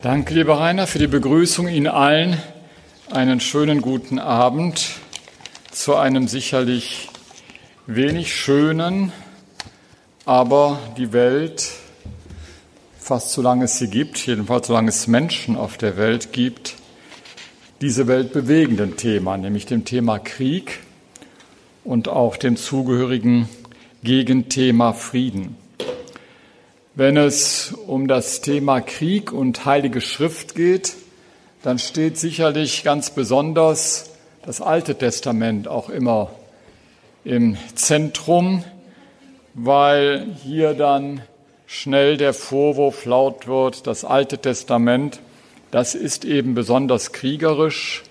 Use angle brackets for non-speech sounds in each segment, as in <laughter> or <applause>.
Danke, lieber Rainer, für die Begrüßung Ihnen allen. Einen schönen guten Abend zu einem sicherlich wenig schönen, aber die Welt, fast solange es sie gibt, jedenfalls solange es Menschen auf der Welt gibt, diese Welt bewegenden Thema, nämlich dem Thema Krieg und auch dem zugehörigen Gegenthema Frieden. Wenn es um das Thema Krieg und Heilige Schrift geht, dann steht sicherlich ganz besonders das Alte Testament auch immer im Zentrum, weil hier dann schnell der Vorwurf laut wird, das Alte Testament, das ist eben besonders kriegerisch.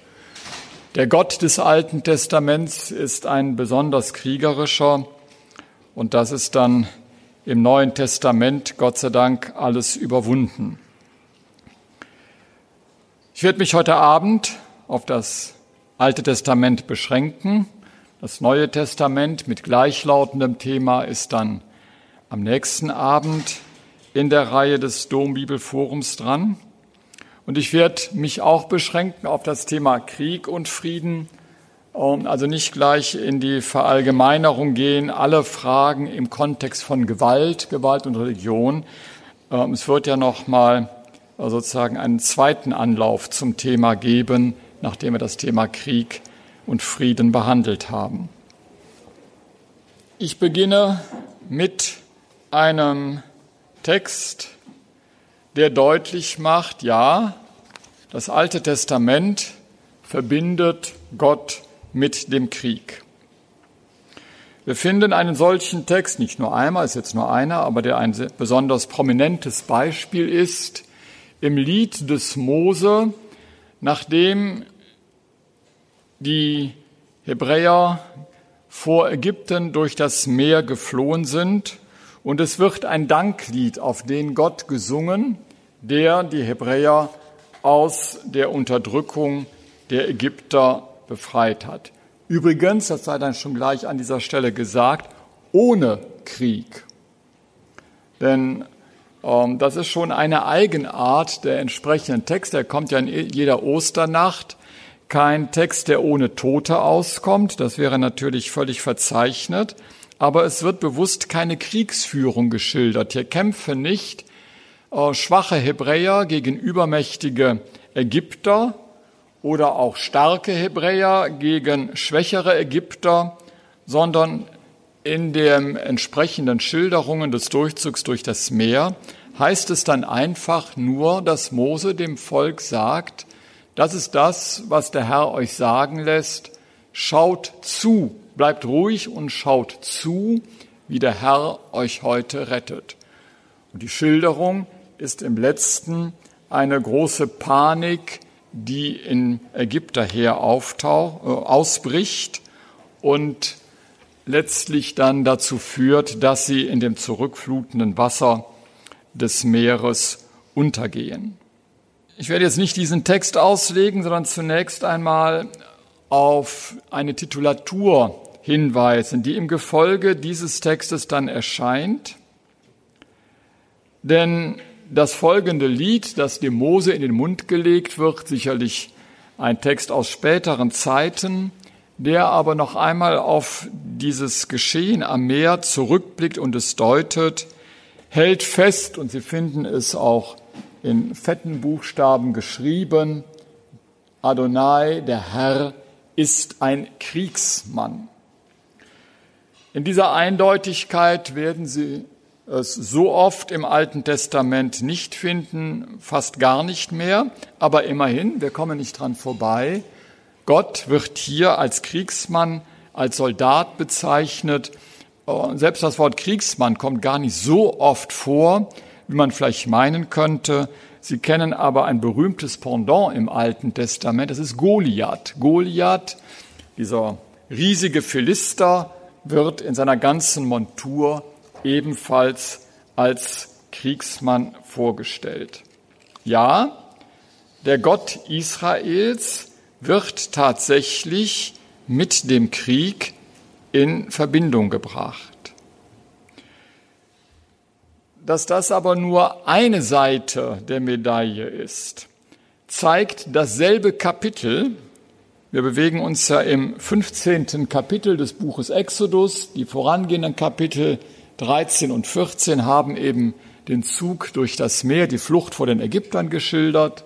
Der Gott des Alten Testaments ist ein besonders kriegerischer und das ist dann im Neuen Testament, Gott sei Dank, alles überwunden. Ich werde mich heute Abend auf das Alte Testament beschränken. Das Neue Testament mit gleichlautendem Thema ist dann am nächsten Abend in der Reihe des Dombibelforums dran. Und ich werde mich auch beschränken auf das Thema Krieg und Frieden also nicht gleich in die Verallgemeinerung gehen, alle Fragen im Kontext von Gewalt, Gewalt und Religion. Ähm, es wird ja noch mal äh, sozusagen einen zweiten Anlauf zum Thema geben, nachdem wir das Thema Krieg und Frieden behandelt haben. Ich beginne mit einem Text, der deutlich macht, ja, das Alte Testament verbindet Gott mit dem Krieg. Wir finden einen solchen Text nicht nur einmal, ist jetzt nur einer, aber der ein besonders prominentes Beispiel ist im Lied des Mose, nachdem die Hebräer vor Ägypten durch das Meer geflohen sind und es wird ein Danklied auf den Gott gesungen, der die Hebräer aus der Unterdrückung der Ägypter befreit hat. Übrigens, das sei dann schon gleich an dieser Stelle gesagt, ohne Krieg. Denn ähm, das ist schon eine Eigenart der entsprechenden Text. Der kommt ja in jeder Osternacht. Kein Text, der ohne Tote auskommt. Das wäre natürlich völlig verzeichnet. Aber es wird bewusst keine Kriegsführung geschildert. Hier kämpfen nicht äh, schwache Hebräer gegen übermächtige Ägypter, oder auch starke Hebräer gegen schwächere Ägypter, sondern in den entsprechenden Schilderungen des Durchzugs durch das Meer heißt es dann einfach nur, dass Mose dem Volk sagt, das ist das, was der Herr euch sagen lässt, schaut zu, bleibt ruhig und schaut zu, wie der Herr euch heute rettet. Und die Schilderung ist im letzten eine große Panik, die in Ägypterheer auftauch, äh, ausbricht und letztlich dann dazu führt, dass sie in dem zurückflutenden Wasser des Meeres untergehen. Ich werde jetzt nicht diesen Text auslegen, sondern zunächst einmal auf eine Titulatur hinweisen, die im Gefolge dieses Textes dann erscheint. Denn das folgende Lied, das dem Mose in den Mund gelegt wird, sicherlich ein Text aus späteren Zeiten, der aber noch einmal auf dieses Geschehen am Meer zurückblickt und es deutet, hält fest, und Sie finden es auch in fetten Buchstaben geschrieben, Adonai, der Herr, ist ein Kriegsmann. In dieser Eindeutigkeit werden Sie es so oft im Alten Testament nicht finden, fast gar nicht mehr, aber immerhin, wir kommen nicht dran vorbei. Gott wird hier als Kriegsmann, als Soldat bezeichnet. Selbst das Wort Kriegsmann kommt gar nicht so oft vor, wie man vielleicht meinen könnte. Sie kennen aber ein berühmtes Pendant im Alten Testament, das ist Goliath. Goliath, dieser riesige Philister, wird in seiner ganzen Montur ebenfalls als Kriegsmann vorgestellt. Ja, der Gott Israels wird tatsächlich mit dem Krieg in Verbindung gebracht. dass das aber nur eine Seite der Medaille ist, zeigt dasselbe Kapitel. Wir bewegen uns ja im 15. Kapitel des Buches Exodus. Die vorangehenden Kapitel 13 und 14 haben eben den Zug durch das Meer, die Flucht vor den Ägyptern geschildert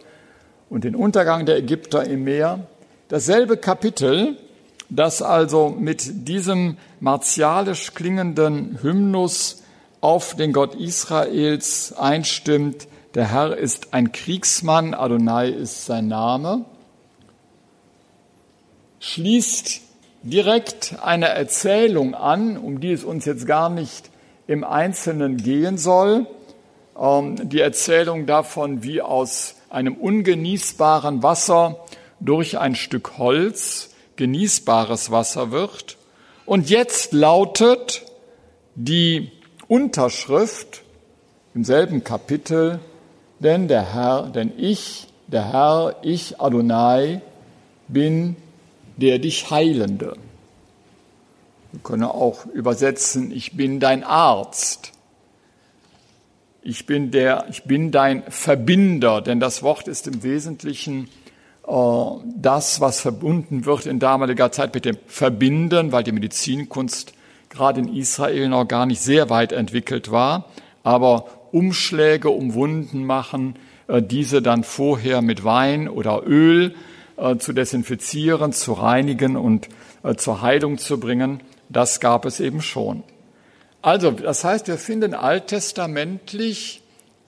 und den Untergang der Ägypter im Meer. Dasselbe Kapitel, das also mit diesem martialisch klingenden Hymnus auf den Gott Israels einstimmt, der Herr ist ein Kriegsmann, Adonai ist sein Name, schließt direkt eine Erzählung an, um die es uns jetzt gar nicht im Einzelnen gehen soll. Ähm, die Erzählung davon, wie aus einem ungenießbaren Wasser durch ein Stück Holz genießbares Wasser wird. Und jetzt lautet die Unterschrift im selben Kapitel, denn der Herr, denn ich, der Herr, ich Adonai, bin der dich Heilende. Wir können auch übersetzen, ich bin dein Arzt. Ich bin der, ich bin dein Verbinder, denn das Wort ist im Wesentlichen äh, das, was verbunden wird in damaliger Zeit mit dem Verbinden, weil die Medizinkunst gerade in Israel noch gar nicht sehr weit entwickelt war, aber Umschläge um Wunden machen, äh, diese dann vorher mit Wein oder Öl äh, zu desinfizieren, zu reinigen und zur Heilung zu bringen, das gab es eben schon. Also, das heißt, wir finden alttestamentlich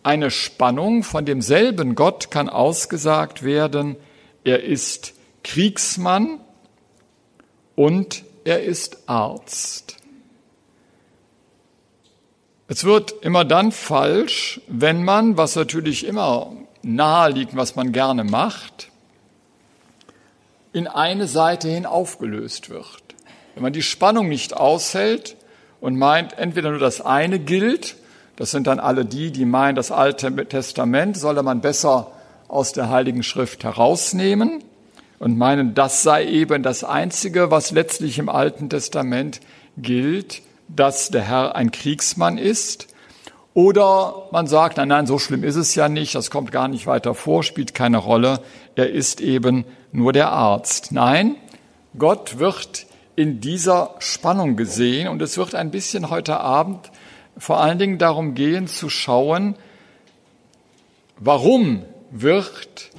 eine Spannung. Von demselben Gott kann ausgesagt werden, er ist Kriegsmann und er ist Arzt. Es wird immer dann falsch, wenn man, was natürlich immer nahe liegt, was man gerne macht, in eine Seite hin aufgelöst wird. Wenn man die Spannung nicht aushält, und meint, entweder nur das eine gilt, das sind dann alle die, die meinen, das Alte Testament solle man besser aus der Heiligen Schrift herausnehmen und meinen, das sei eben das Einzige, was letztlich im Alten Testament gilt, dass der Herr ein Kriegsmann ist. Oder man sagt, nein, nein, so schlimm ist es ja nicht, das kommt gar nicht weiter vor, spielt keine Rolle, er ist eben nur der Arzt. Nein, Gott wird in dieser Spannung gesehen. Und es wird ein bisschen heute Abend vor allen Dingen darum gehen zu schauen, warum wird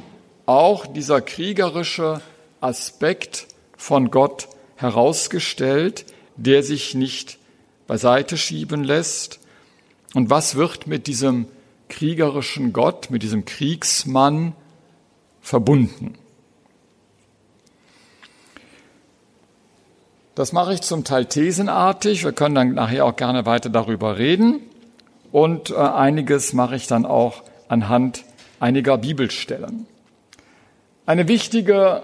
auch dieser kriegerische Aspekt von Gott herausgestellt, der sich nicht beiseite schieben lässt. Und was wird mit diesem kriegerischen Gott, mit diesem Kriegsmann verbunden? Das mache ich zum Teil thesenartig. Wir können dann nachher auch gerne weiter darüber reden. Und äh, einiges mache ich dann auch anhand einiger Bibelstellen. Eine wichtige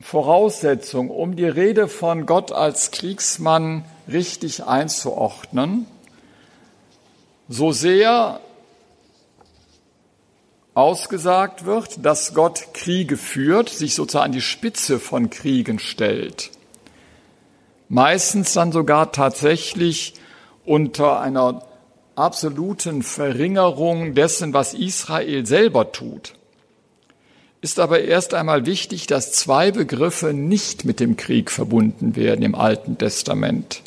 Voraussetzung, um die Rede von Gott als Kriegsmann richtig einzuordnen, so sehr ausgesagt wird, dass Gott Kriege führt, sich sozusagen an die Spitze von Kriegen stellt meistens dann sogar tatsächlich unter einer absoluten Verringerung dessen, was Israel selber tut. Ist aber erst einmal wichtig, dass zwei Begriffe nicht mit dem Krieg verbunden werden im Alten Testament.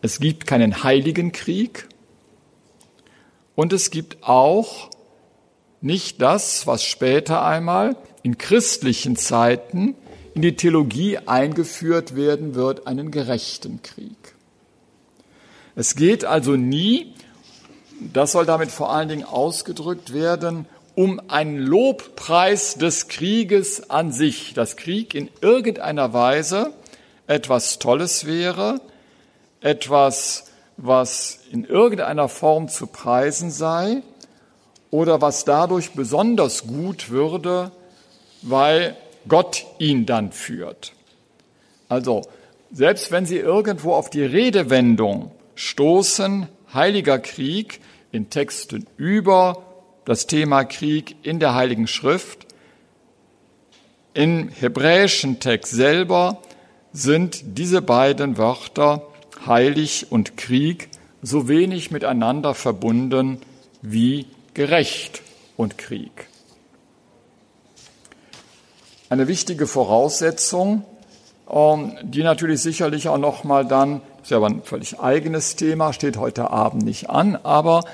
Es gibt keinen heiligen Krieg und es gibt auch nicht das, was später einmal in christlichen Zeiten in die Theologie eingeführt werden wird, einen gerechten Krieg. Es geht also nie, das soll damit vor allen Dingen ausgedrückt werden, um einen Lobpreis des Krieges an sich, dass Krieg in irgendeiner Weise etwas Tolles wäre, etwas, was in irgendeiner Form zu preisen sei oder was dadurch besonders gut würde, weil Gott ihn dann führt. Also, selbst wenn Sie irgendwo auf die Redewendung stoßen, Heiliger Krieg in Texten über das Thema Krieg in der Heiligen Schrift, im hebräischen Text selber sind diese beiden Wörter heilig und Krieg so wenig miteinander verbunden wie gerecht und Krieg. Eine wichtige Voraussetzung, ähm, die natürlich sicherlich auch noch mal dann, das ist ja aber ein völlig eigenes Thema, steht heute Abend nicht an, aber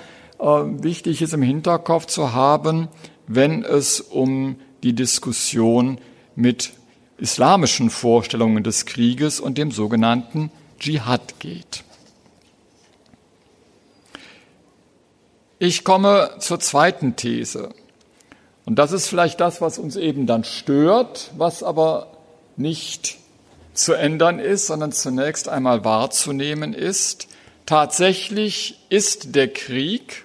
äh, wichtig ist im Hinterkopf zu haben, wenn es um die Diskussion mit islamischen Vorstellungen des Krieges und dem sogenannten Dschihad geht. Ich komme zur zweiten These. Und das ist vielleicht das, was uns eben dann stört, was aber nicht zu ändern ist, sondern zunächst einmal wahrzunehmen ist. Tatsächlich ist der Krieg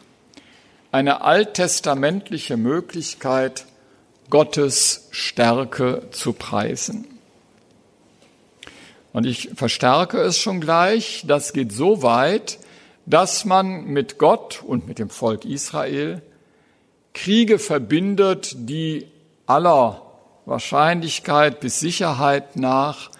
eine alttestamentliche Möglichkeit, Gottes Stärke zu preisen. Und ich verstärke es schon gleich, das geht so weit, dass man mit Gott und mit dem Volk Israel Kriege verbindet, die aller Wahrscheinlichkeit bis Sicherheit nach,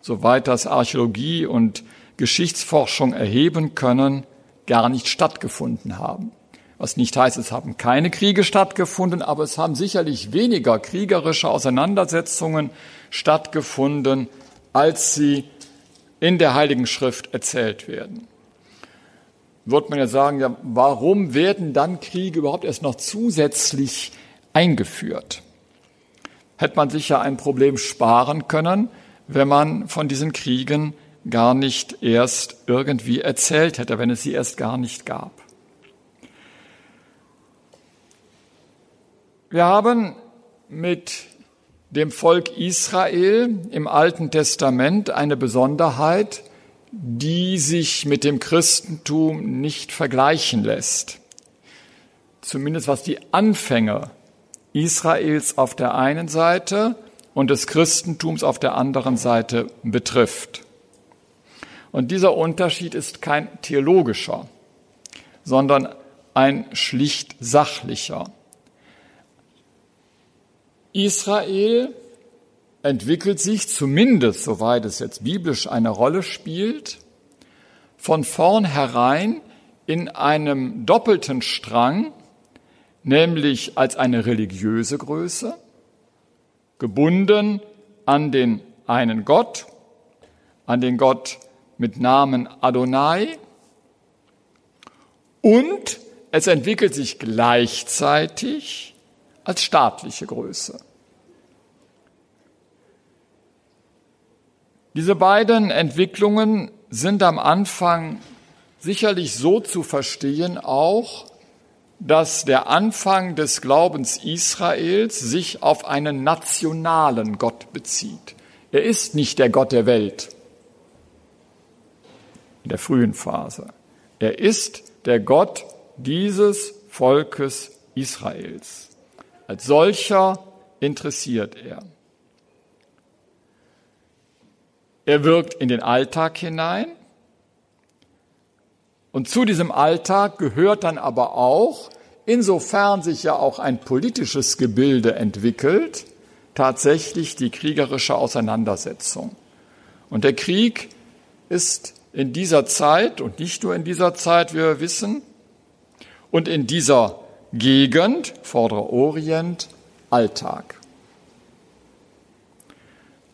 soweit das Archäologie und Geschichtsforschung erheben können, gar nicht stattgefunden haben. Was nicht heißt, es haben keine Kriege stattgefunden, aber es haben sicherlich weniger kriegerische Auseinandersetzungen stattgefunden, als sie in der Heiligen Schrift erzählt werden. Wird man ja sagen, ja, warum werden dann Kriege überhaupt erst noch zusätzlich eingeführt? Hätte man sich ja ein Problem sparen können, wenn man von diesen Kriegen gar nicht erst irgendwie erzählt hätte, wenn es sie erst gar nicht gab. Wir haben mit dem Volk Israel im Alten Testament eine Besonderheit, die sich mit dem Christentum nicht vergleichen lässt. Zumindest was die Anfänge Israels auf der einen Seite und des Christentums auf der anderen Seite betrifft. Und dieser Unterschied ist kein theologischer, sondern ein schlicht sachlicher. Israel entwickelt sich zumindest, soweit es jetzt biblisch eine Rolle spielt, von vornherein in einem doppelten Strang, nämlich als eine religiöse Größe, gebunden an den einen Gott, an den Gott mit Namen Adonai, und es entwickelt sich gleichzeitig als staatliche Größe. Diese beiden Entwicklungen sind am Anfang sicherlich so zu verstehen auch, dass der Anfang des Glaubens Israels sich auf einen nationalen Gott bezieht. Er ist nicht der Gott der Welt in der frühen Phase. Er ist der Gott dieses Volkes Israels. Als solcher interessiert er. Er wirkt in den Alltag hinein. Und zu diesem Alltag gehört dann aber auch, insofern sich ja auch ein politisches Gebilde entwickelt, tatsächlich die kriegerische Auseinandersetzung. Und der Krieg ist in dieser Zeit und nicht nur in dieser Zeit, wie wir wissen, und in dieser Gegend, Vorderer Orient, Alltag.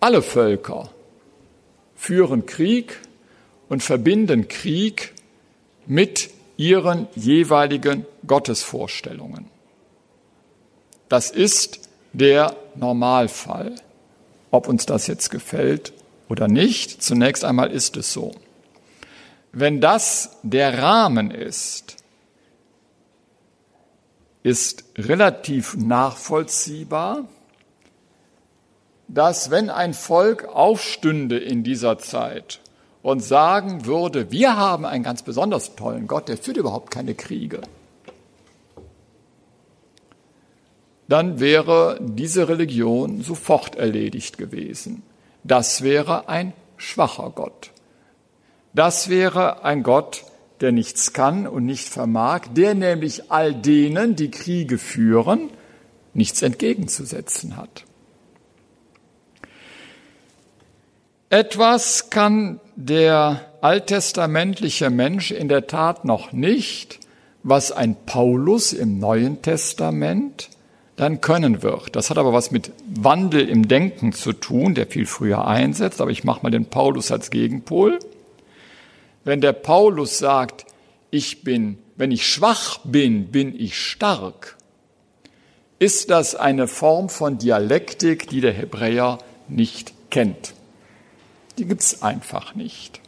Alle Völker führen Krieg und verbinden Krieg mit ihren jeweiligen Gottesvorstellungen. Das ist der Normalfall. Ob uns das jetzt gefällt oder nicht, zunächst einmal ist es so. Wenn das der Rahmen ist, ist relativ nachvollziehbar, dass wenn ein Volk aufstünde in dieser Zeit und sagen würde, wir haben einen ganz besonders tollen Gott, der führt überhaupt keine Kriege, dann wäre diese Religion sofort erledigt gewesen. Das wäre ein schwacher Gott. Das wäre ein Gott, der nichts kann und nicht vermag, der nämlich all denen, die Kriege führen, nichts entgegenzusetzen hat. Etwas kann der alttestamentliche Mensch in der Tat noch nicht, was ein Paulus im Neuen Testament dann können wird. Das hat aber was mit Wandel im Denken zu tun, der viel früher einsetzt, aber ich mache mal den Paulus als Gegenpol. Wenn der Paulus sagt, ich bin, wenn ich schwach bin, bin ich stark, ist das eine Form von Dialektik, die der Hebräer nicht kennt. Die gibt's einfach nicht.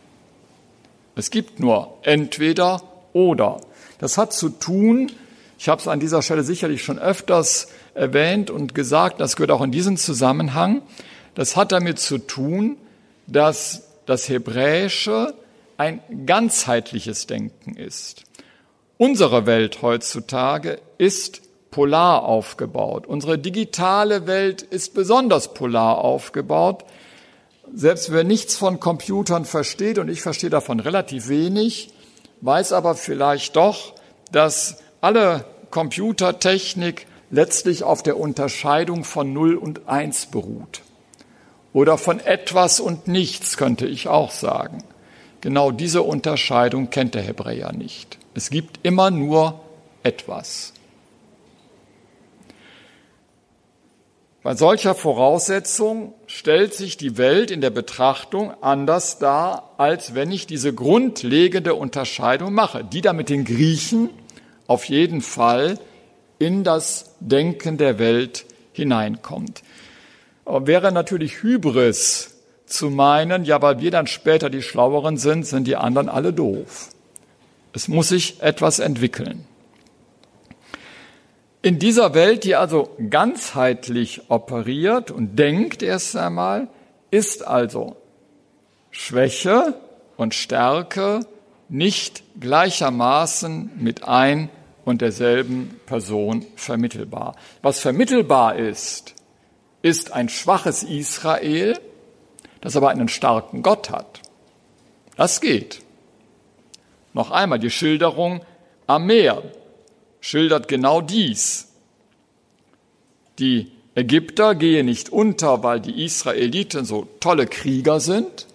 Es gibt nur entweder oder. Das hat zu tun, ich habe es an dieser Stelle sicherlich schon öfters erwähnt und gesagt, das gehört auch in diesem Zusammenhang, das hat damit zu tun, dass das Hebräische ein ganzheitliches Denken ist. Unsere Welt heutzutage ist polar aufgebaut. Unsere digitale Welt ist besonders polar aufgebaut. Selbst wer nichts von Computern versteht, und ich verstehe davon relativ wenig, weiß aber vielleicht doch, dass alle Computertechnik letztlich auf der Unterscheidung von Null und Eins beruht. Oder von etwas und nichts, könnte ich auch sagen. Genau diese Unterscheidung kennt der Hebräer nicht. Es gibt immer nur etwas. Bei solcher Voraussetzung stellt sich die Welt in der Betrachtung anders dar, als wenn ich diese grundlegende Unterscheidung mache, die da mit den Griechen auf jeden Fall in das Denken der Welt hineinkommt. Aber wäre natürlich Hybris zu meinen, ja, weil wir dann später die Schlaueren sind, sind die anderen alle doof. Es muss sich etwas entwickeln. In dieser Welt, die also ganzheitlich operiert und denkt erst einmal, ist also Schwäche und Stärke nicht gleichermaßen mit ein und derselben Person vermittelbar. Was vermittelbar ist, ist ein schwaches Israel, das aber einen starken Gott hat. Das geht. Noch einmal die Schilderung am Meer schildert genau dies. Die Ägypter gehen nicht unter, weil die Israeliten so tolle Krieger sind,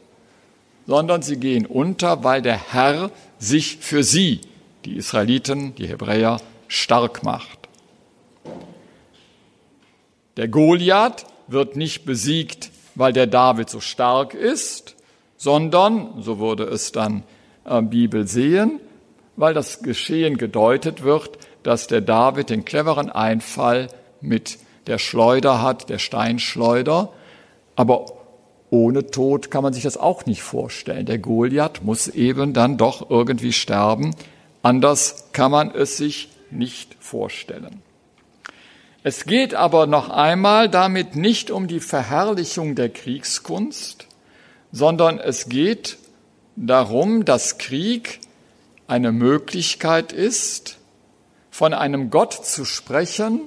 sondern sie gehen unter, weil der Herr sich für sie, die Israeliten, die Hebräer, stark macht. Der Goliath wird nicht besiegt, weil der David so stark ist, sondern, so würde es dann äh, Bibel sehen, weil das Geschehen gedeutet wird, dass der David den cleveren Einfall mit der Schleuder hat, der Steinschleuder. Aber ohne Tod kann man sich das auch nicht vorstellen. Der Goliath muss eben dann doch irgendwie sterben. Anders kann man es sich nicht vorstellen. Es geht aber noch einmal damit nicht um die Verherrlichung der Kriegskunst, sondern es geht darum, dass Krieg eine Möglichkeit ist, von einem Gott zu sprechen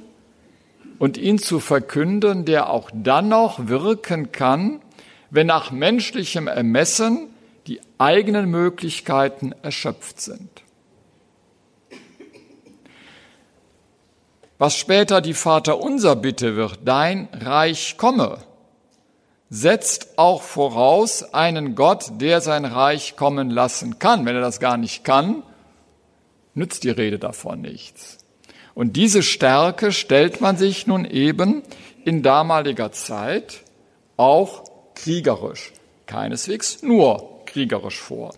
und ihn zu verkünden, der auch dann noch wirken kann, wenn nach menschlichem Ermessen die eigenen Möglichkeiten erschöpft sind. Was später die Vaterunser Bitte wird, dein Reich komme, setzt auch voraus einen Gott, der sein Reich kommen lassen kann. Wenn er das gar nicht kann, nützt die Rede davon nichts. Und diese Stärke stellt man sich nun eben in damaliger Zeit auch kriegerisch, keineswegs nur kriegerisch vor.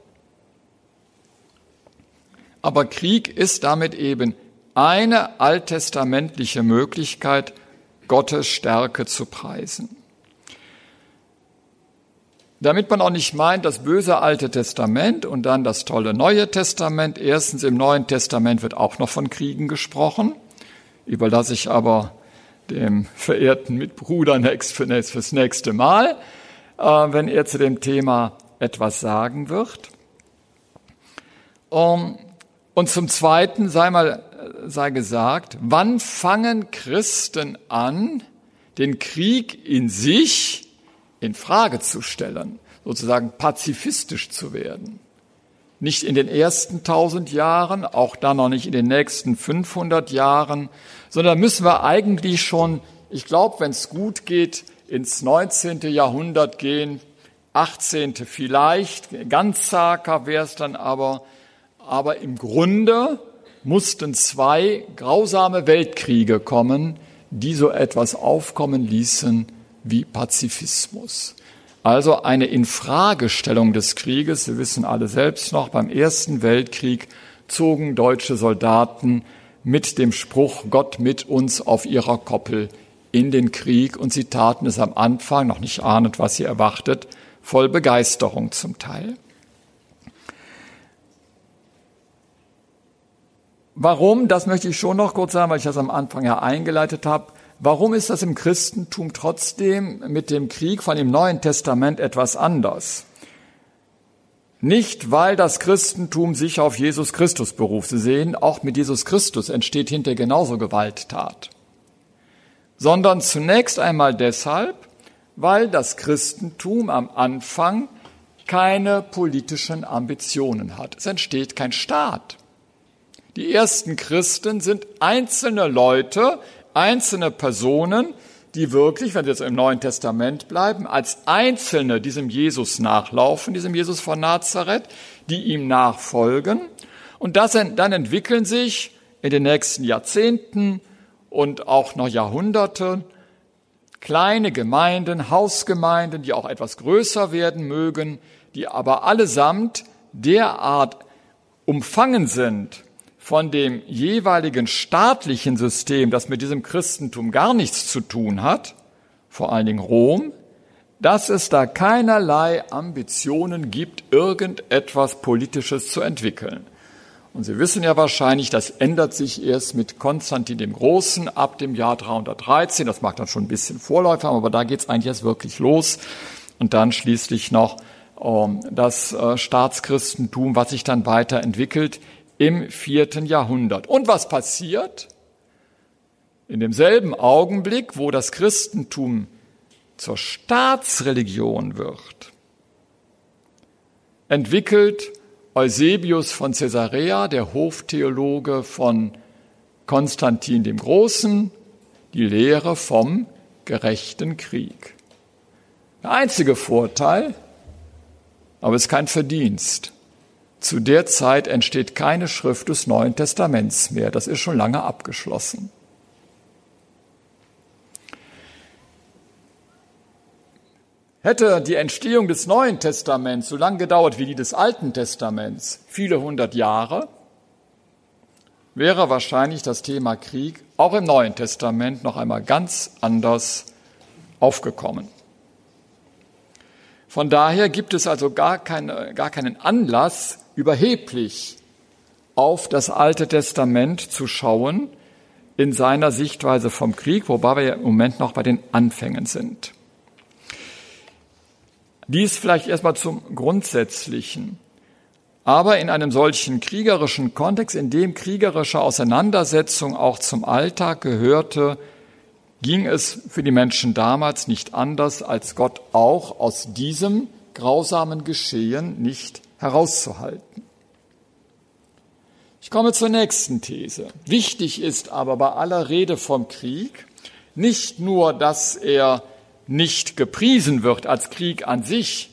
Aber Krieg ist damit eben eine alttestamentliche Möglichkeit, Gottes Stärke zu preisen. Damit man auch nicht meint, das böse Alte Testament und dann das tolle Neue Testament. Erstens im Neuen Testament wird auch noch von Kriegen gesprochen. Überlasse ich aber dem verehrten Mitbruder fürs nächste Mal, äh, wenn er zu dem Thema etwas sagen wird. Und zum Zweiten sei mal sei gesagt, wann fangen Christen an, den Krieg in sich in Frage zu stellen, sozusagen pazifistisch zu werden. Nicht in den ersten tausend Jahren, auch dann noch nicht in den nächsten 500 Jahren, sondern müssen wir eigentlich schon, ich glaube, wenn es gut geht, ins 19. Jahrhundert gehen, 18. vielleicht, ganz zaghaft wäre es dann aber, aber im Grunde mussten zwei grausame Weltkriege kommen, die so etwas aufkommen ließen wie Pazifismus. Also eine Infragestellung des Krieges. Sie wissen alle selbst noch, beim Ersten Weltkrieg zogen deutsche Soldaten mit dem Spruch Gott mit uns auf ihrer Koppel in den Krieg und sie taten es am Anfang, noch nicht ahnend, was sie erwartet, voll Begeisterung zum Teil. Warum, das möchte ich schon noch kurz sagen, weil ich das am Anfang ja eingeleitet habe. Warum ist das im Christentum trotzdem mit dem Krieg von dem Neuen Testament etwas anders? Nicht, weil das Christentum sich auf Jesus Christus beruft. Sie sehen, auch mit Jesus Christus entsteht hinter genauso Gewalttat. Sondern zunächst einmal deshalb, weil das Christentum am Anfang keine politischen Ambitionen hat. Es entsteht kein Staat. Die ersten Christen sind einzelne Leute, einzelne Personen, die wirklich, wenn sie jetzt im Neuen Testament bleiben, als Einzelne diesem Jesus nachlaufen, diesem Jesus von Nazareth, die ihm nachfolgen. Und das, dann entwickeln sich in den nächsten Jahrzehnten und auch noch Jahrhunderte kleine Gemeinden, Hausgemeinden, die auch etwas größer werden mögen, die aber allesamt derart umfangen sind von dem jeweiligen staatlichen System, das mit diesem Christentum gar nichts zu tun hat, vor allen Dingen Rom, dass es da keinerlei Ambitionen gibt, irgendetwas Politisches zu entwickeln. Und Sie wissen ja wahrscheinlich, das ändert sich erst mit Konstantin dem Großen ab dem Jahr 313. Das mag dann schon ein bisschen Vorläufer haben, aber da geht es eigentlich erst wirklich los. Und dann schließlich noch ähm, das äh, Staatschristentum, was sich dann weiterentwickelt im vierten Jahrhundert. Und was passiert? In demselben Augenblick, wo das Christentum zur Staatsreligion wird, entwickelt Eusebius von Caesarea, der Hoftheologe von Konstantin dem Großen, die Lehre vom gerechten Krieg. Der einzige Vorteil, aber es ist kein Verdienst. Zu der Zeit entsteht keine Schrift des Neuen Testaments mehr. Das ist schon lange abgeschlossen. Hätte die Entstehung des Neuen Testaments so lange gedauert wie die des Alten Testaments, viele hundert Jahre, wäre wahrscheinlich das Thema Krieg auch im Neuen Testament noch einmal ganz anders aufgekommen. Von daher gibt es also gar, keine, gar keinen Anlass, überheblich auf das Alte Testament zu schauen in seiner Sichtweise vom Krieg, wobei wir im Moment noch bei den Anfängen sind. Dies vielleicht erstmal zum Grundsätzlichen. Aber in einem solchen kriegerischen Kontext, in dem kriegerische Auseinandersetzung auch zum Alltag gehörte, ging es für die Menschen damals nicht anders, als Gott auch aus diesem grausamen Geschehen nicht herauszuhalten. Ich komme zur nächsten These. Wichtig ist aber bei aller Rede vom Krieg nicht nur, dass er nicht gepriesen wird als Krieg an sich,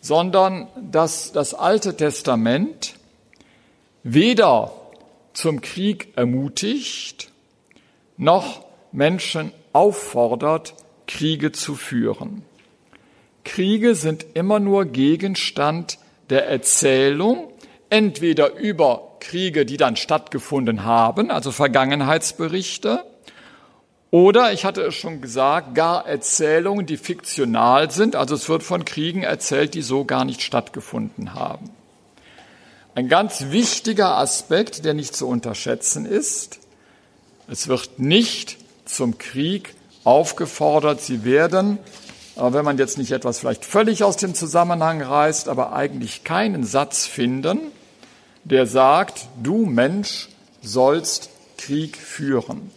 sondern dass das Alte Testament weder zum Krieg ermutigt, noch Menschen auffordert, Kriege zu führen. Kriege sind immer nur Gegenstand der Erzählung, entweder über Kriege, die dann stattgefunden haben, also Vergangenheitsberichte, oder, ich hatte es schon gesagt, gar Erzählungen, die fiktional sind, also es wird von Kriegen erzählt, die so gar nicht stattgefunden haben. Ein ganz wichtiger Aspekt, der nicht zu unterschätzen ist, es wird nicht zum Krieg aufgefordert, sie werden aber wenn man jetzt nicht etwas vielleicht völlig aus dem Zusammenhang reißt, aber eigentlich keinen Satz finden, der sagt, du Mensch sollst Krieg führen.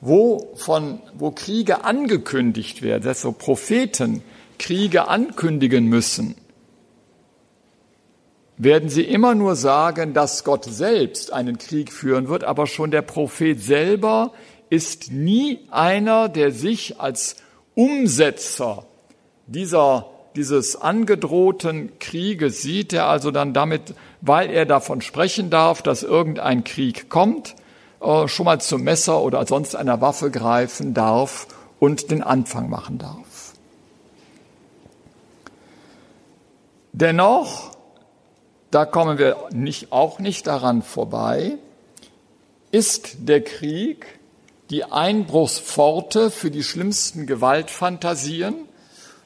Wo, von, wo Kriege angekündigt werden, dass so Propheten Kriege ankündigen müssen, werden sie immer nur sagen, dass Gott selbst einen Krieg führen wird, aber schon der Prophet selber ist nie einer, der sich als Umsetzer dieser dieses angedrohten Krieges sieht er also dann damit, weil er davon sprechen darf, dass irgendein Krieg kommt, äh, schon mal zum Messer oder sonst einer Waffe greifen darf und den Anfang machen darf. Dennoch, da kommen wir nicht, auch nicht daran vorbei, ist der Krieg die Einbruchspforte für die schlimmsten Gewaltfantasien.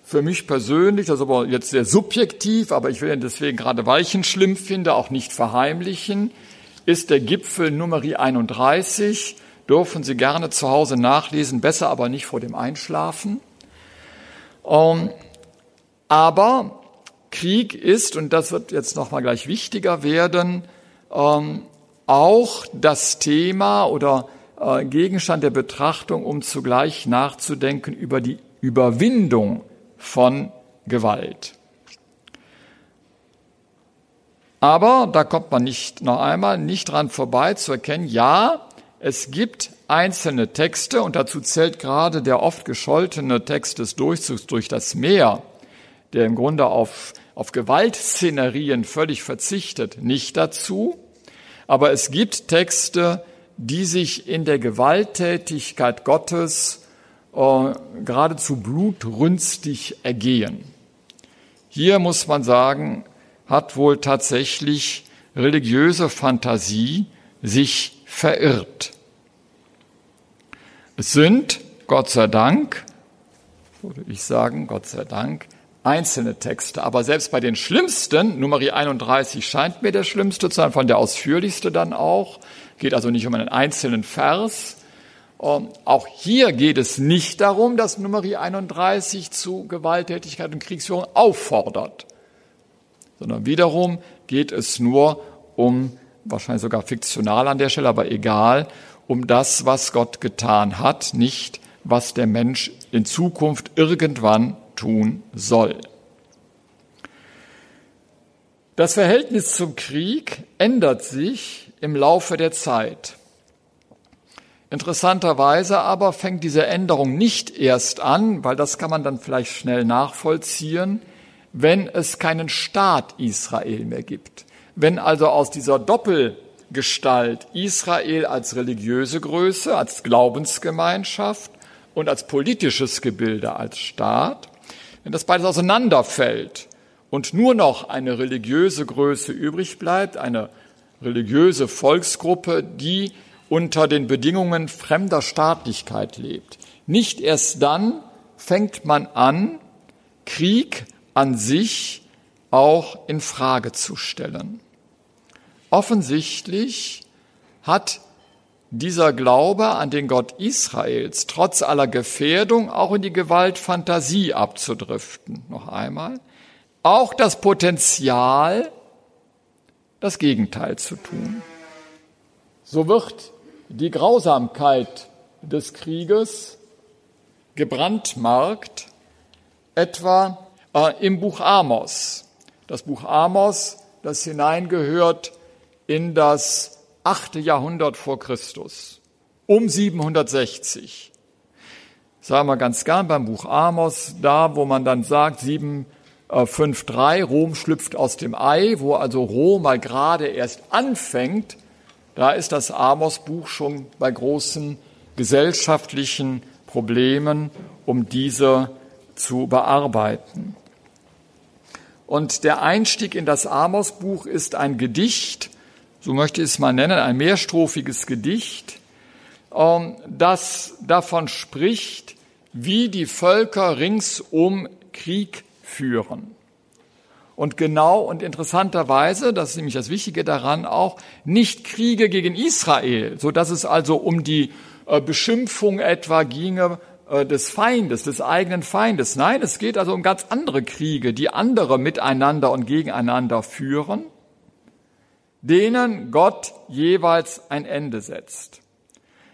Für mich persönlich, das ist aber jetzt sehr subjektiv, aber ich will deswegen gerade weil ich ihn schlimm finde, auch nicht verheimlichen, ist der Gipfel Nummer 31. Dürfen Sie gerne zu Hause nachlesen, besser aber nicht vor dem Einschlafen. Ähm, aber Krieg ist, und das wird jetzt nochmal gleich wichtiger werden, ähm, auch das Thema oder äh, Gegenstand der Betrachtung, um zugleich nachzudenken über die Überwindung von Gewalt. Aber da kommt man nicht noch einmal nicht dran vorbei zu erkennen, ja, es gibt einzelne Texte und dazu zählt gerade der oft gescholtene Text des Durchzugs durch das Meer, der im Grunde auf, auf Gewaltszenerien völlig verzichtet, nicht dazu. Aber es gibt Texte, die sich in der Gewalttätigkeit Gottes äh, geradezu blutrünstig ergehen. Hier muss man sagen, hat wohl tatsächlich religiöse Fantasie sich verirrt. Es sind, Gott sei Dank, würde ich sagen, Gott sei Dank, einzelne Texte. Aber selbst bei den schlimmsten, Nummer 31 scheint mir der schlimmste zu sein, von der ausführlichste dann auch, geht also nicht um einen einzelnen Vers. Ähm, auch hier geht es nicht darum, dass Nummer 31 zu Gewalttätigkeit und Kriegsführung auffordert, sondern wiederum geht es nur um, wahrscheinlich sogar fiktional an der Stelle, aber egal, um das, was Gott getan hat, nicht was der Mensch in Zukunft irgendwann tun soll. Das Verhältnis zum Krieg ändert sich im Laufe der Zeit. Interessanterweise aber fängt diese Änderung nicht erst an, weil das kann man dann vielleicht schnell nachvollziehen, wenn es keinen Staat Israel mehr gibt. Wenn also aus dieser Doppelgestalt Israel als religiöse Größe, als Glaubensgemeinschaft und als politisches Gebilde, als Staat, wenn das beides auseinanderfällt und nur noch eine religiöse Größe übrig bleibt, eine religiöse Volksgruppe, die unter den Bedingungen fremder Staatlichkeit lebt. Nicht erst dann fängt man an, Krieg an sich auch in Frage zu stellen. Offensichtlich hat dieser Glaube an den Gott Israels trotz aller Gefährdung auch in die Gewaltfantasie abzudriften. Noch einmal. Auch das Potenzial, das Gegenteil zu tun. So wird die Grausamkeit des Krieges gebrandmarkt, etwa äh, im Buch Amos. Das Buch Amos, das hineingehört in das achte Jahrhundert vor Christus, um 760. Sagen wir ganz gern beim Buch Amos, da wo man dann sagt, 7 5.3, Rom schlüpft aus dem Ei, wo also Rom mal gerade erst anfängt, da ist das Amos-Buch schon bei großen gesellschaftlichen Problemen, um diese zu bearbeiten. Und der Einstieg in das Amos-Buch ist ein Gedicht, so möchte ich es mal nennen, ein mehrstrophiges Gedicht, ähm, das davon spricht, wie die Völker ringsum Krieg führen. Und genau und interessanterweise, das ist nämlich das Wichtige daran auch, nicht Kriege gegen Israel, so dass es also um die äh, Beschimpfung etwa ginge äh, des Feindes, des eigenen Feindes. Nein, es geht also um ganz andere Kriege, die andere miteinander und gegeneinander führen, denen Gott jeweils ein Ende setzt.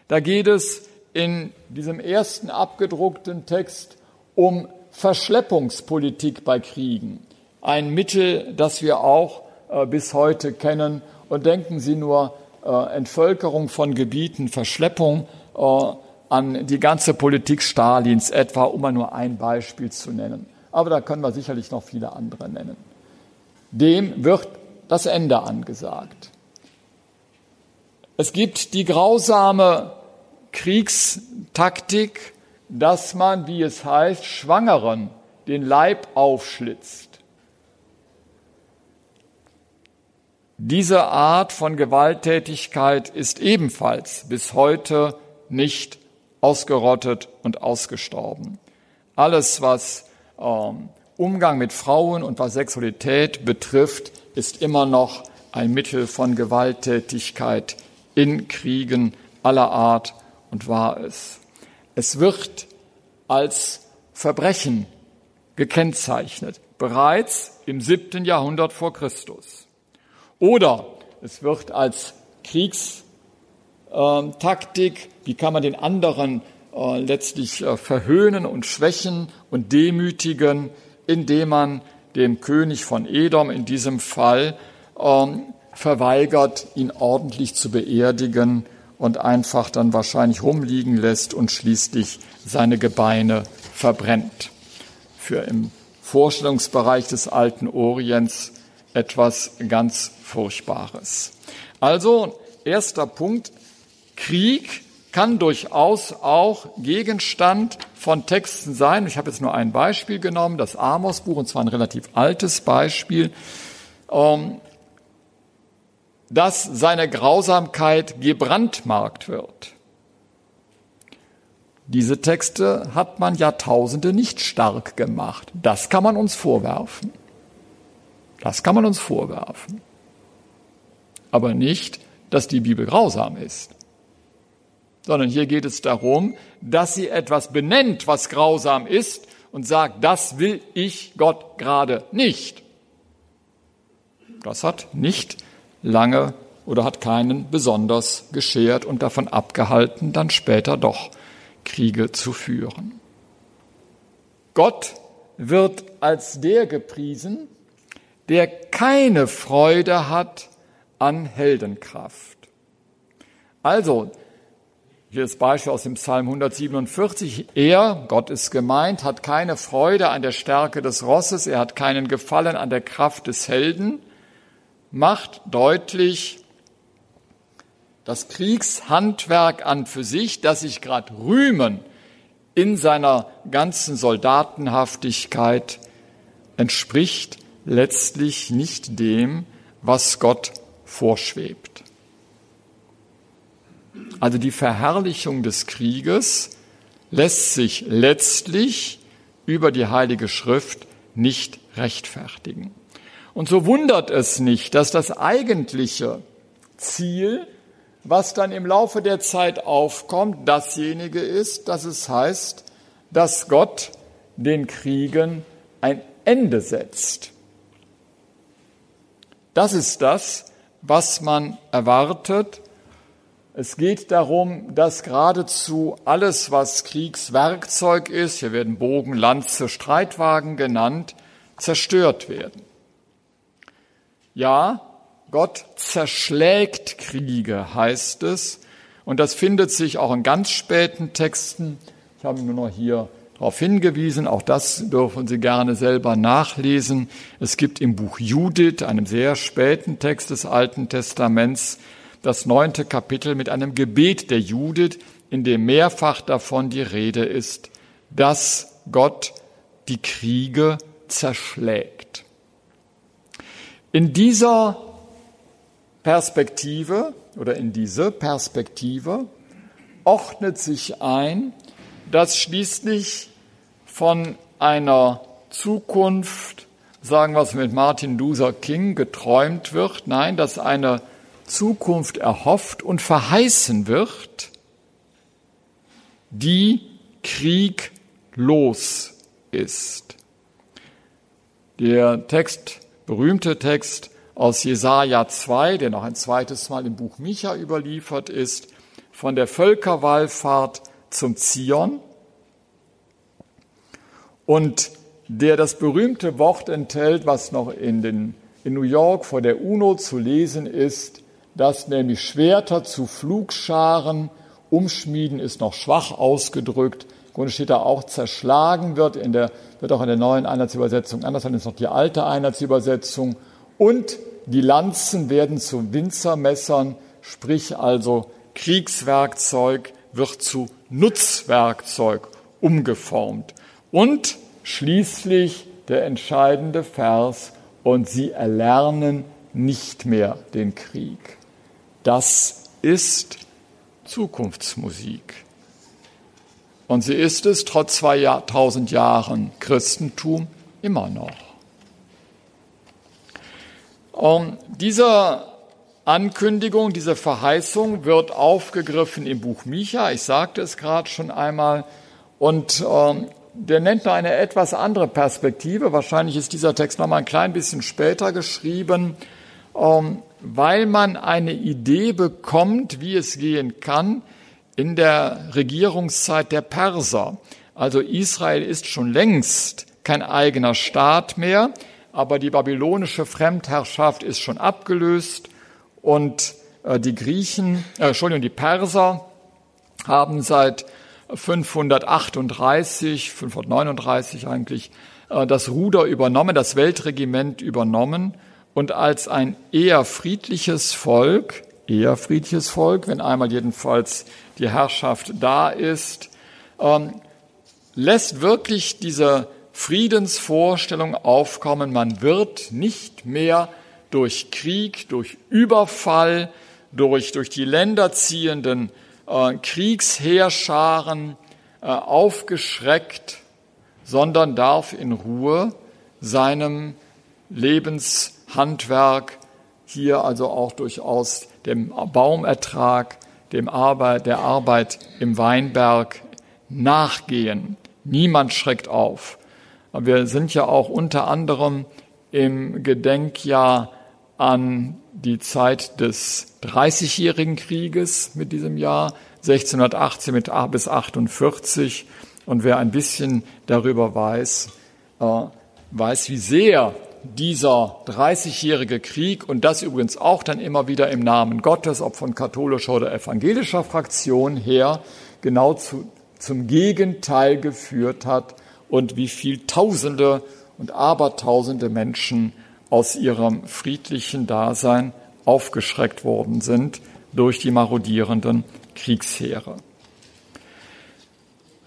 Da geht es in diesem ersten abgedruckten Text um Verschleppungspolitik bei Kriegen. Ein Mittel, das wir auch äh, bis heute kennen. Und denken Sie nur äh, Entvölkerung von Gebieten, Verschleppung äh, an die ganze Politik Stalins etwa, um mal nur ein Beispiel zu nennen. aber da können wir sicherlich noch viele andere nennen. Dem wird das Ende angesagt. Es gibt die grausame Kriegstaktik, dass man, wie es heißt, Schwangeren den Leib aufschlitzt. Diese Art von Gewalttätigkeit ist ebenfalls bis heute nicht ausgerottet und ausgestorben. Alles, was ähm, Umgang mit Frauen und was Sexualität betrifft, ist immer noch ein Mittel von Gewalttätigkeit in Kriegen aller Art und war es. Es wird als Verbrechen gekennzeichnet, bereits im siebten Jahrhundert vor Christus. Oder es wird als Kriegstaktik, wie kann man den anderen äh, letztlich äh, verhöhnen und schwächen und demütigen, indem man dem König von Edom in diesem Fall ähm, verweigert, ihn ordentlich zu beerdigen und einfach dann wahrscheinlich rumliegen lässt und schließlich seine Gebeine verbrennt. Für im Vorstellungsbereich des alten Orients etwas ganz Furchtbares. Also, erster Punkt, Krieg kann durchaus auch Gegenstand von Texten sein. Ich habe jetzt nur ein Beispiel genommen, das Amos-Buch, und zwar ein relativ altes Beispiel. Ähm, dass seine Grausamkeit gebrandmarkt wird. Diese Texte hat man Jahrtausende nicht stark gemacht. Das kann man uns vorwerfen. Das kann man uns vorwerfen. Aber nicht, dass die Bibel grausam ist. Sondern hier geht es darum, dass sie etwas benennt, was grausam ist und sagt, das will ich Gott gerade nicht. Das hat nicht lange oder hat keinen besonders geschert und davon abgehalten, dann später doch Kriege zu führen. Gott wird als der gepriesen, der keine Freude hat an Heldenkraft. Also, hier das Beispiel aus dem Psalm 147. Er, Gott ist gemeint, hat keine Freude an der Stärke des Rosses, er hat keinen Gefallen an der Kraft des Helden, macht deutlich, das Kriegshandwerk an für sich, das sich gerade rühmen in seiner ganzen Soldatenhaftigkeit, entspricht letztlich nicht dem, was Gott vorschwebt. Also die Verherrlichung des Krieges lässt sich letztlich über die Heilige Schrift nicht rechtfertigen. Und so wundert es nicht, dass das eigentliche Ziel, was dann im Laufe der Zeit aufkommt, dasjenige ist, dass es heißt, dass Gott den Kriegen ein Ende setzt. Das ist das, was man erwartet. Es geht darum, dass geradezu alles, was Kriegswerkzeug ist, hier werden Bogen, Lanze, Streitwagen genannt, zerstört werden. Ja, Gott zerschlägt Kriege, heißt es. Und das findet sich auch in ganz späten Texten. Ich habe nur noch hier darauf hingewiesen, auch das dürfen Sie gerne selber nachlesen. Es gibt im Buch Judith, einem sehr späten Text des Alten Testaments, das neunte Kapitel mit einem Gebet der Judith, in dem mehrfach davon die Rede ist, dass Gott die Kriege zerschlägt. In dieser Perspektive oder in diese Perspektive ordnet sich ein, dass schließlich von einer Zukunft, sagen wir es mit Martin Luther King, geträumt wird, nein, dass eine Zukunft erhofft und verheißen wird, die krieglos ist. Der Text berühmte Text aus Jesaja 2, der noch ein zweites Mal im Buch Micha überliefert ist, von der Völkerwallfahrt zum Zion und der das berühmte Wort enthält, was noch in, den, in New York vor der UNO zu lesen ist, dass nämlich Schwerter zu Flugscharen umschmieden ist noch schwach ausgedrückt, Grunde steht da auch zerschlagen wird, in der, wird auch in der neuen Einheitsübersetzung anders, dann ist noch die alte Einheitsübersetzung. Und die Lanzen werden zu Winzermessern, sprich also Kriegswerkzeug wird zu Nutzwerkzeug umgeformt. Und schließlich der entscheidende Vers, und sie erlernen nicht mehr den Krieg. Das ist Zukunftsmusik. Und sie ist es trotz 2000 Jahren Christentum immer noch. Und diese Ankündigung, diese Verheißung wird aufgegriffen im Buch Micha. Ich sagte es gerade schon einmal. Und ähm, der nennt noch eine etwas andere Perspektive. Wahrscheinlich ist dieser Text noch mal ein klein bisschen später geschrieben, ähm, weil man eine Idee bekommt, wie es gehen kann in der Regierungszeit der Perser. Also Israel ist schon längst kein eigener Staat mehr, aber die babylonische Fremdherrschaft ist schon abgelöst und äh, die Griechen, äh, Entschuldigung, die Perser haben seit 538, 539 eigentlich, äh, das Ruder übernommen, das Weltregiment übernommen und als ein eher friedliches Volk, eher friedliches Volk, wenn einmal jedenfalls die Herrschaft da ist, ähm, lässt wirklich diese Friedensvorstellung aufkommen, man wird nicht mehr durch Krieg, durch Überfall, durch, durch die Länder ziehenden Kriegsheerscharen äh, aufgeschreckt, sondern darf in Ruhe seinem Lebenshandwerk hier also auch durchaus dem Baumertrag, dem Arbeit, der Arbeit im Weinberg nachgehen. Niemand schreckt auf. Wir sind ja auch unter anderem im Gedenkjahr an die Zeit des Dreißigjährigen Krieges mit diesem Jahr, 1618 mit bis 48. Und wer ein bisschen darüber weiß, äh, weiß, wie sehr dieser Dreißigjährige Krieg und das übrigens auch dann immer wieder im Namen Gottes, ob von katholischer oder evangelischer Fraktion her, genau zu, zum Gegenteil geführt hat und wie viel Tausende und Abertausende Menschen aus ihrem friedlichen Dasein aufgeschreckt worden sind durch die marodierenden Kriegsheere.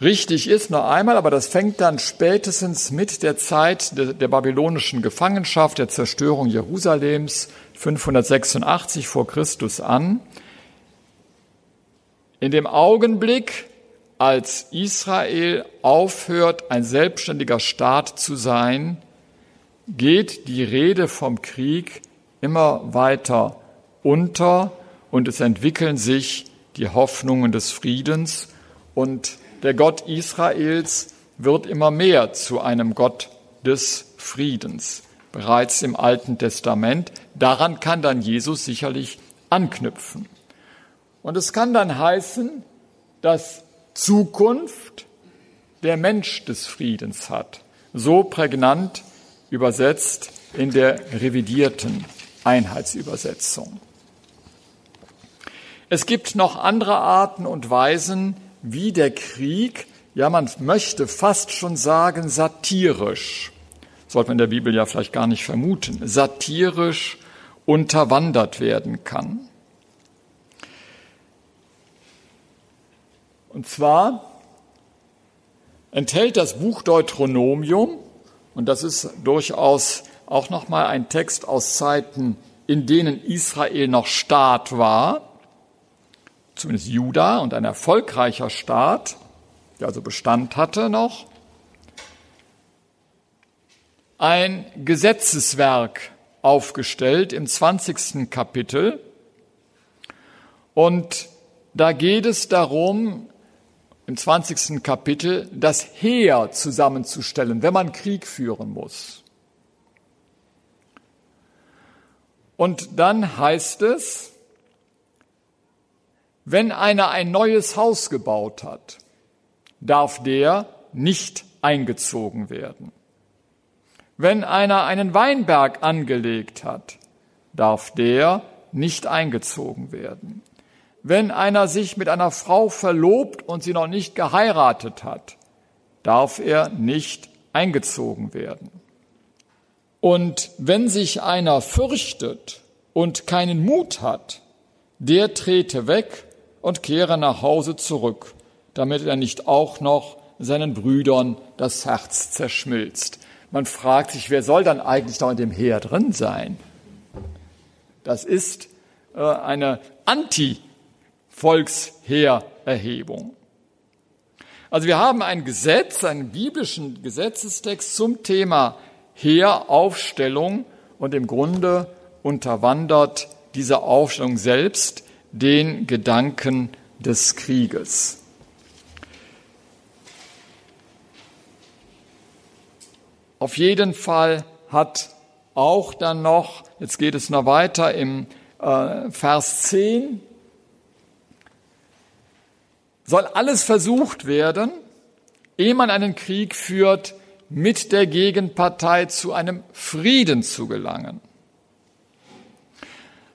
Richtig ist noch einmal, aber das fängt dann spätestens mit der Zeit der, der babylonischen Gefangenschaft, der Zerstörung Jerusalems 586 vor Christus an. In dem Augenblick, als Israel aufhört, ein selbstständiger Staat zu sein, geht die Rede vom Krieg immer weiter unter und es entwickeln sich die Hoffnungen des Friedens und der Gott Israels wird immer mehr zu einem Gott des Friedens. Bereits im Alten Testament. Daran kann dann Jesus sicherlich anknüpfen. Und es kann dann heißen, dass Zukunft der Mensch des Friedens hat. So prägnant übersetzt in der revidierten Einheitsübersetzung. Es gibt noch andere Arten und Weisen, wie der Krieg, ja man möchte fast schon sagen satirisch, sollte man in der Bibel ja vielleicht gar nicht vermuten, satirisch unterwandert werden kann. Und zwar enthält das Buch Deuteronomium und das ist durchaus auch nochmal ein Text aus Zeiten, in denen Israel noch Staat war, zumindest Juda und ein erfolgreicher Staat, der also Bestand hatte noch. Ein Gesetzeswerk aufgestellt im 20. Kapitel. Und da geht es darum, im 20. Kapitel das Heer zusammenzustellen, wenn man Krieg führen muss. Und dann heißt es, wenn einer ein neues Haus gebaut hat, darf der nicht eingezogen werden. Wenn einer einen Weinberg angelegt hat, darf der nicht eingezogen werden. Wenn einer sich mit einer Frau verlobt und sie noch nicht geheiratet hat, darf er nicht eingezogen werden. Und wenn sich einer fürchtet und keinen Mut hat, der trete weg und kehre nach Hause zurück, damit er nicht auch noch seinen Brüdern das Herz zerschmilzt. Man fragt sich, wer soll dann eigentlich da in dem Heer drin sein? Das ist äh, eine Anti-Volksheererhebung. Also wir haben ein Gesetz, einen biblischen Gesetzestext zum Thema Heeraufstellung und im Grunde unterwandert diese Aufstellung selbst den Gedanken des Krieges. Auf jeden Fall hat auch dann noch, jetzt geht es noch weiter im äh, Vers 10, soll alles versucht werden, ehe man einen Krieg führt, mit der Gegenpartei zu einem Frieden zu gelangen.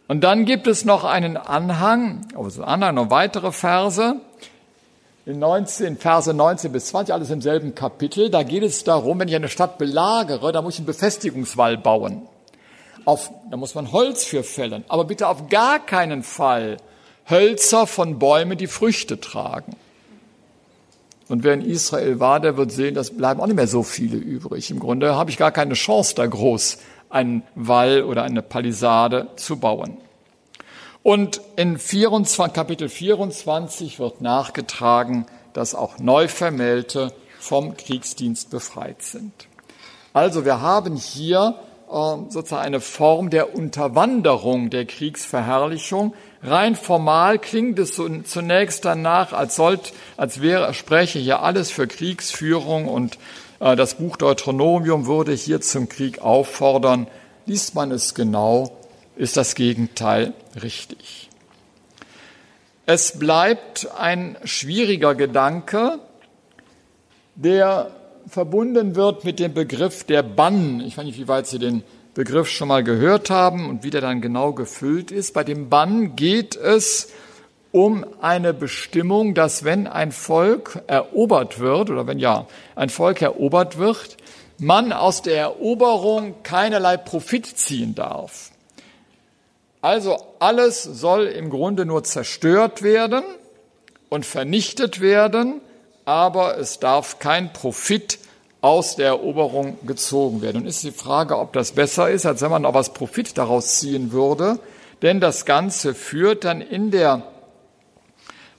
Und dann gibt es noch einen Anhang, also Anhang, noch weitere Verse, in 19, Verse 19 bis 20, alles im selben Kapitel. Da geht es darum, wenn ich eine Stadt belagere, da muss ich einen Befestigungswall bauen. Auf, da muss man Holz für fällen. Aber bitte auf gar keinen Fall Hölzer von Bäumen, die Früchte tragen. Und wer in Israel war, der wird sehen, das bleiben auch nicht mehr so viele übrig. Im Grunde habe ich gar keine Chance, da groß einen Wall oder eine Palisade zu bauen. Und in 24, Kapitel 24 wird nachgetragen, dass auch Neuvermählte vom Kriegsdienst befreit sind. Also wir haben hier äh, sozusagen eine Form der Unterwanderung der Kriegsverherrlichung. Rein formal klingt es zunächst danach, als, sollt, als wäre, spräche hier alles für Kriegsführung und äh, das Buch Deuteronomium würde hier zum Krieg auffordern. Liest man es genau, ist das Gegenteil richtig. Es bleibt ein schwieriger Gedanke, der verbunden wird mit dem Begriff der Bann. Ich weiß nicht, wie weit Sie den Begriff schon mal gehört haben und wie der dann genau gefüllt ist. Bei dem Bann geht es um eine Bestimmung, dass wenn ein Volk erobert wird, oder wenn ja, ein Volk erobert wird, man aus der Eroberung keinerlei Profit ziehen darf. Also alles soll im Grunde nur zerstört werden und vernichtet werden, aber es darf kein Profit aus der Eroberung gezogen werden. Und ist die Frage, ob das besser ist, als wenn man auch was Profit daraus ziehen würde, denn das Ganze führt dann in der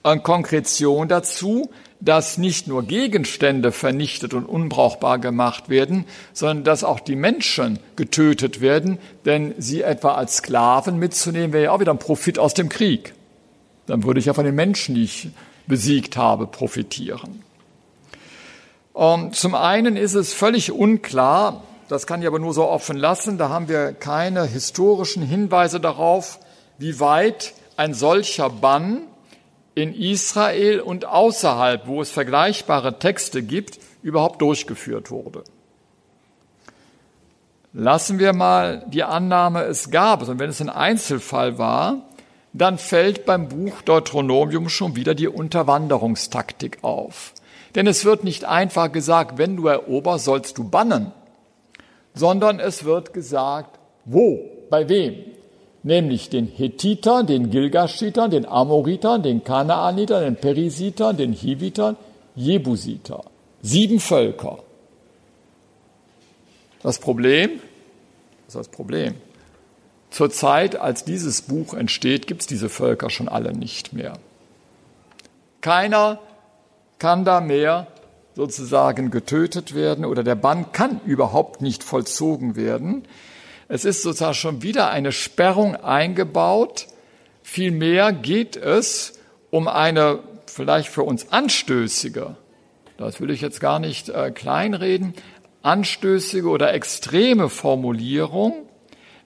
äh, Konkretion dazu, dass nicht nur Gegenstände vernichtet und unbrauchbar gemacht werden, sondern dass auch die Menschen getötet werden, denn sie etwa als Sklaven mitzunehmen, wäre ja auch wieder ein Profit aus dem Krieg. Dann würde ich ja von den Menschen, die ich besiegt habe, profitieren. Ähm, zum einen ist es völlig unklar, das kann ich aber nur so offen lassen, da haben wir keine historischen Hinweise darauf, wie weit ein solcher Bann in Israel und außerhalb, wo es vergleichbare Texte gibt, überhaupt durchgeführt wurde. Lassen wir mal die Annahme, es gab es, und wenn es ein Einzelfall war, dann fällt beim Buch Deuteronomium schon wieder die Unterwanderungstaktik auf. Denn es wird nicht einfach gesagt, wenn du eroberst, sollst du bannen, sondern es wird gesagt, wo, bei wem nämlich den Hethitern, den Gilgaschitern, den Amoritern, den Kanaanitern, den Perisitern, den Hivitern, Jebusiter. Sieben Völker. Das Problem, das ist das Problem. Zur Zeit, als dieses Buch entsteht, gibt es diese Völker schon alle nicht mehr. Keiner kann da mehr sozusagen getötet werden oder der Bann kann überhaupt nicht vollzogen werden. Es ist sozusagen schon wieder eine Sperrung eingebaut. Vielmehr geht es um eine vielleicht für uns anstößige, das will ich jetzt gar nicht äh, kleinreden, anstößige oder extreme Formulierung,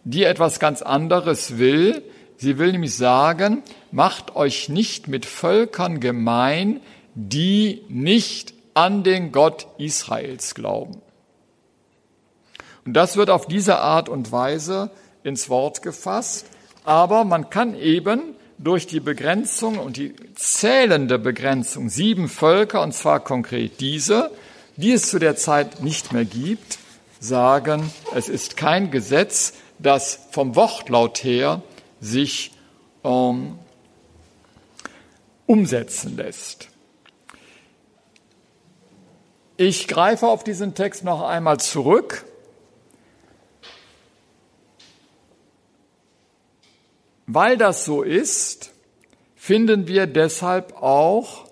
die etwas ganz anderes will. Sie will nämlich sagen, macht euch nicht mit Völkern gemein, die nicht an den Gott Israels glauben. Und das wird auf diese Art und Weise ins Wort gefasst. Aber man kann eben durch die Begrenzung und die zählende Begrenzung sieben Völker, und zwar konkret diese, die es zu der Zeit nicht mehr gibt, sagen, es ist kein Gesetz, das vom Wortlaut her sich ähm, umsetzen lässt. Ich greife auf diesen Text noch einmal zurück. Weil das so ist, finden wir deshalb auch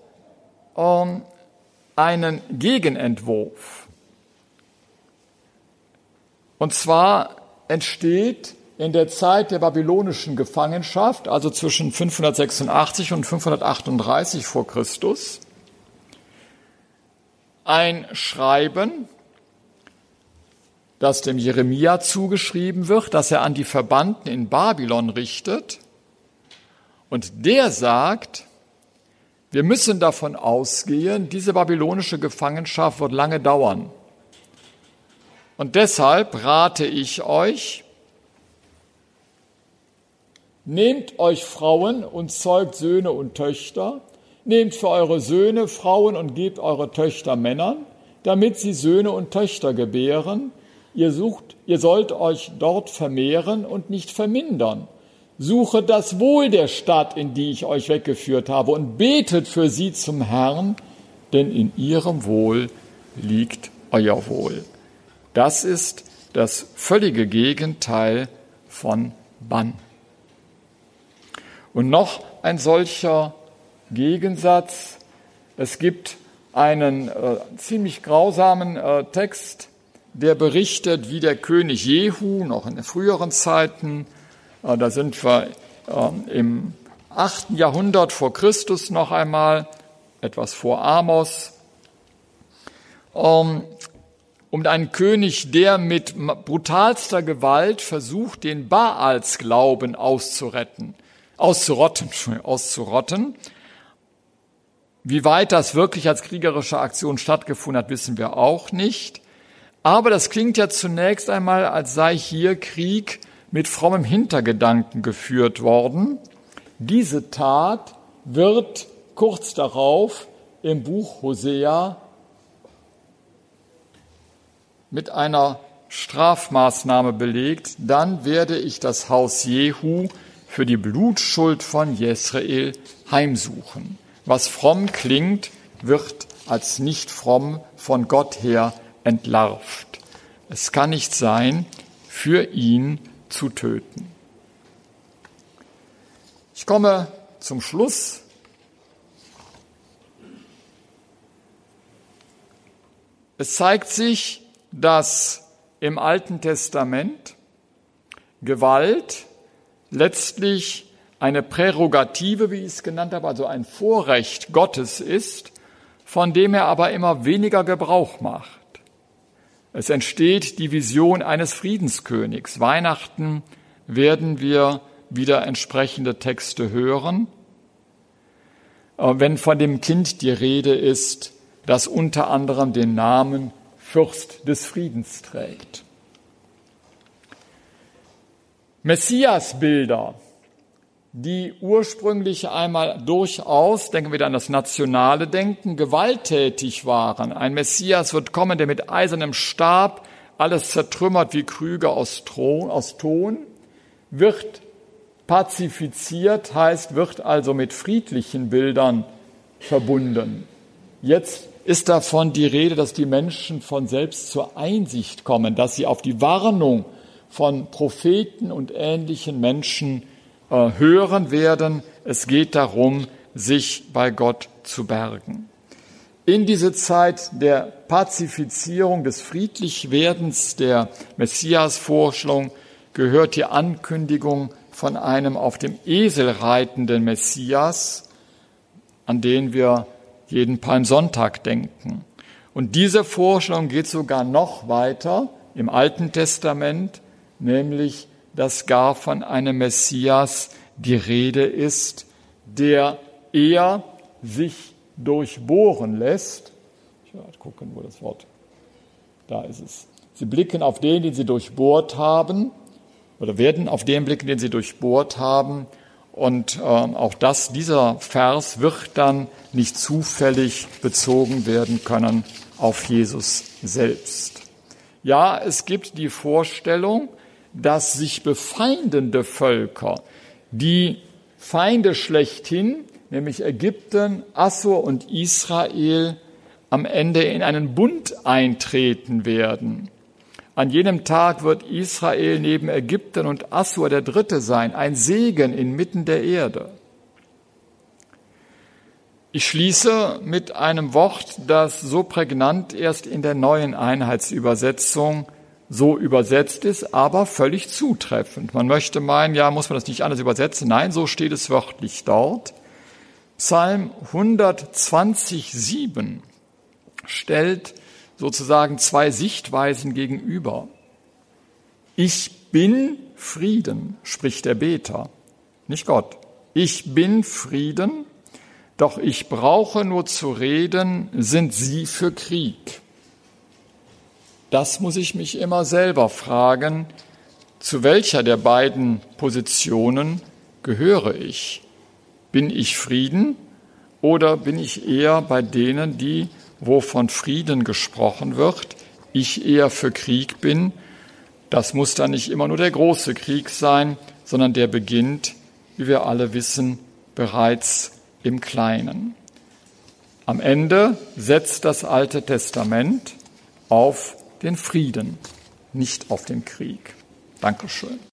ähm, einen Gegenentwurf. Und zwar entsteht in der Zeit der babylonischen Gefangenschaft, also zwischen 586 und 538 vor Christus, ein Schreiben, das dem Jeremia zugeschrieben wird, das er an die Verbannten in Babylon richtet. Und der sagt, wir müssen davon ausgehen, diese babylonische Gefangenschaft wird lange dauern. Und deshalb rate ich euch, nehmt euch Frauen und zeugt Söhne und Töchter, nehmt für eure Söhne Frauen und gebt eure Töchter Männern, damit sie Söhne und Töchter gebären. Ihr sucht, ihr sollt euch dort vermehren und nicht vermindern. Suche das Wohl der Stadt, in die ich euch weggeführt habe, und betet für sie zum Herrn, denn in ihrem Wohl liegt euer Wohl. Das ist das völlige Gegenteil von Bann. Und noch ein solcher Gegensatz. Es gibt einen äh, ziemlich grausamen äh, Text, der berichtet, wie der König Jehu noch in früheren Zeiten, äh, da sind wir äh, im achten Jahrhundert vor Christus noch einmal, etwas vor Amos, ähm, um einen König, der mit brutalster Gewalt versucht, den Baalsglauben auszuretten, auszurotten, <laughs> auszurotten. Wie weit das wirklich als kriegerische Aktion stattgefunden hat, wissen wir auch nicht. Aber das klingt ja zunächst einmal, als sei hier Krieg mit frommem Hintergedanken geführt worden. Diese Tat wird kurz darauf im Buch Hosea mit einer Strafmaßnahme belegt, dann werde ich das Haus Jehu für die Blutschuld von Jesrael heimsuchen. Was fromm klingt, wird als nicht fromm von Gott her entlarvt. Es kann nicht sein, für ihn zu töten. Ich komme zum Schluss Es zeigt sich, dass im Alten Testament Gewalt letztlich eine Prärogative, wie ich es genannt habe, also ein Vorrecht Gottes ist, von dem er aber immer weniger Gebrauch macht. Es entsteht die Vision eines Friedenskönigs. Weihnachten werden wir wieder entsprechende Texte hören. Äh, wenn von dem Kind die Rede ist, das unter anderem den Namen Fürst des Friedens trägt. Messiasbilder, die ursprünglich einmal durchaus, denken wir an das nationale Denken, gewalttätig waren. Ein Messias wird kommen, der mit eisernem Stab alles zertrümmert wie Krüge aus, Ton, aus Ton, wird pazifiziert, heißt, wird also mit friedlichen Bildern verbunden. Jetzt ist davon die Rede, dass die Menschen von selbst zur Einsicht kommen, dass sie auf die Warnung von Propheten und ähnlichen Menschen hören werden. Es geht darum, sich bei Gott zu bergen. In diese Zeit der Pazifizierung, des Friedlichwerdens, der Messias-Vorstellung gehört die Ankündigung von einem auf dem Esel reitenden Messias, an den wir jeden Palmsonntag denken. Und diese Vorstellung geht sogar noch weiter im Alten Testament, nämlich, dass gar von einem Messias die Rede ist, der eher sich durchbohren lässt. Ich werde gucken, wo das Wort, da ist es. Sie blicken auf den, den sie durchbohrt haben, oder werden auf den blicken, den sie durchbohrt haben, und äh, auch das, dieser Vers wird dann nicht zufällig bezogen werden können auf Jesus selbst. Ja, es gibt die Vorstellung, dass sich befeindende Völker, die Feinde schlechthin, nämlich Ägypten, Assur und Israel, am Ende in einen Bund eintreten werden. An jenem Tag wird Israel neben Ägypten und Assur der Dritte sein, ein Segen inmitten der Erde. Ich schließe mit einem Wort, das so prägnant erst in der neuen Einheitsübersetzung so übersetzt ist, aber völlig zutreffend. Man möchte meinen, ja, muss man das nicht anders übersetzen? Nein, so steht es wörtlich dort. Psalm 120, 7 stellt sozusagen zwei Sichtweisen gegenüber. Ich bin Frieden, spricht der Beter, nicht Gott. Ich bin Frieden, doch ich brauche nur zu reden, sind Sie für Krieg. Das muss ich mich immer selber fragen, zu welcher der beiden Positionen gehöre ich? Bin ich Frieden oder bin ich eher bei denen, die wo von Frieden gesprochen wird, ich eher für Krieg bin, das muss dann nicht immer nur der große Krieg sein, sondern der beginnt, wie wir alle wissen, bereits im Kleinen. Am Ende setzt das Alte Testament auf den Frieden, nicht auf den Krieg. Dankeschön.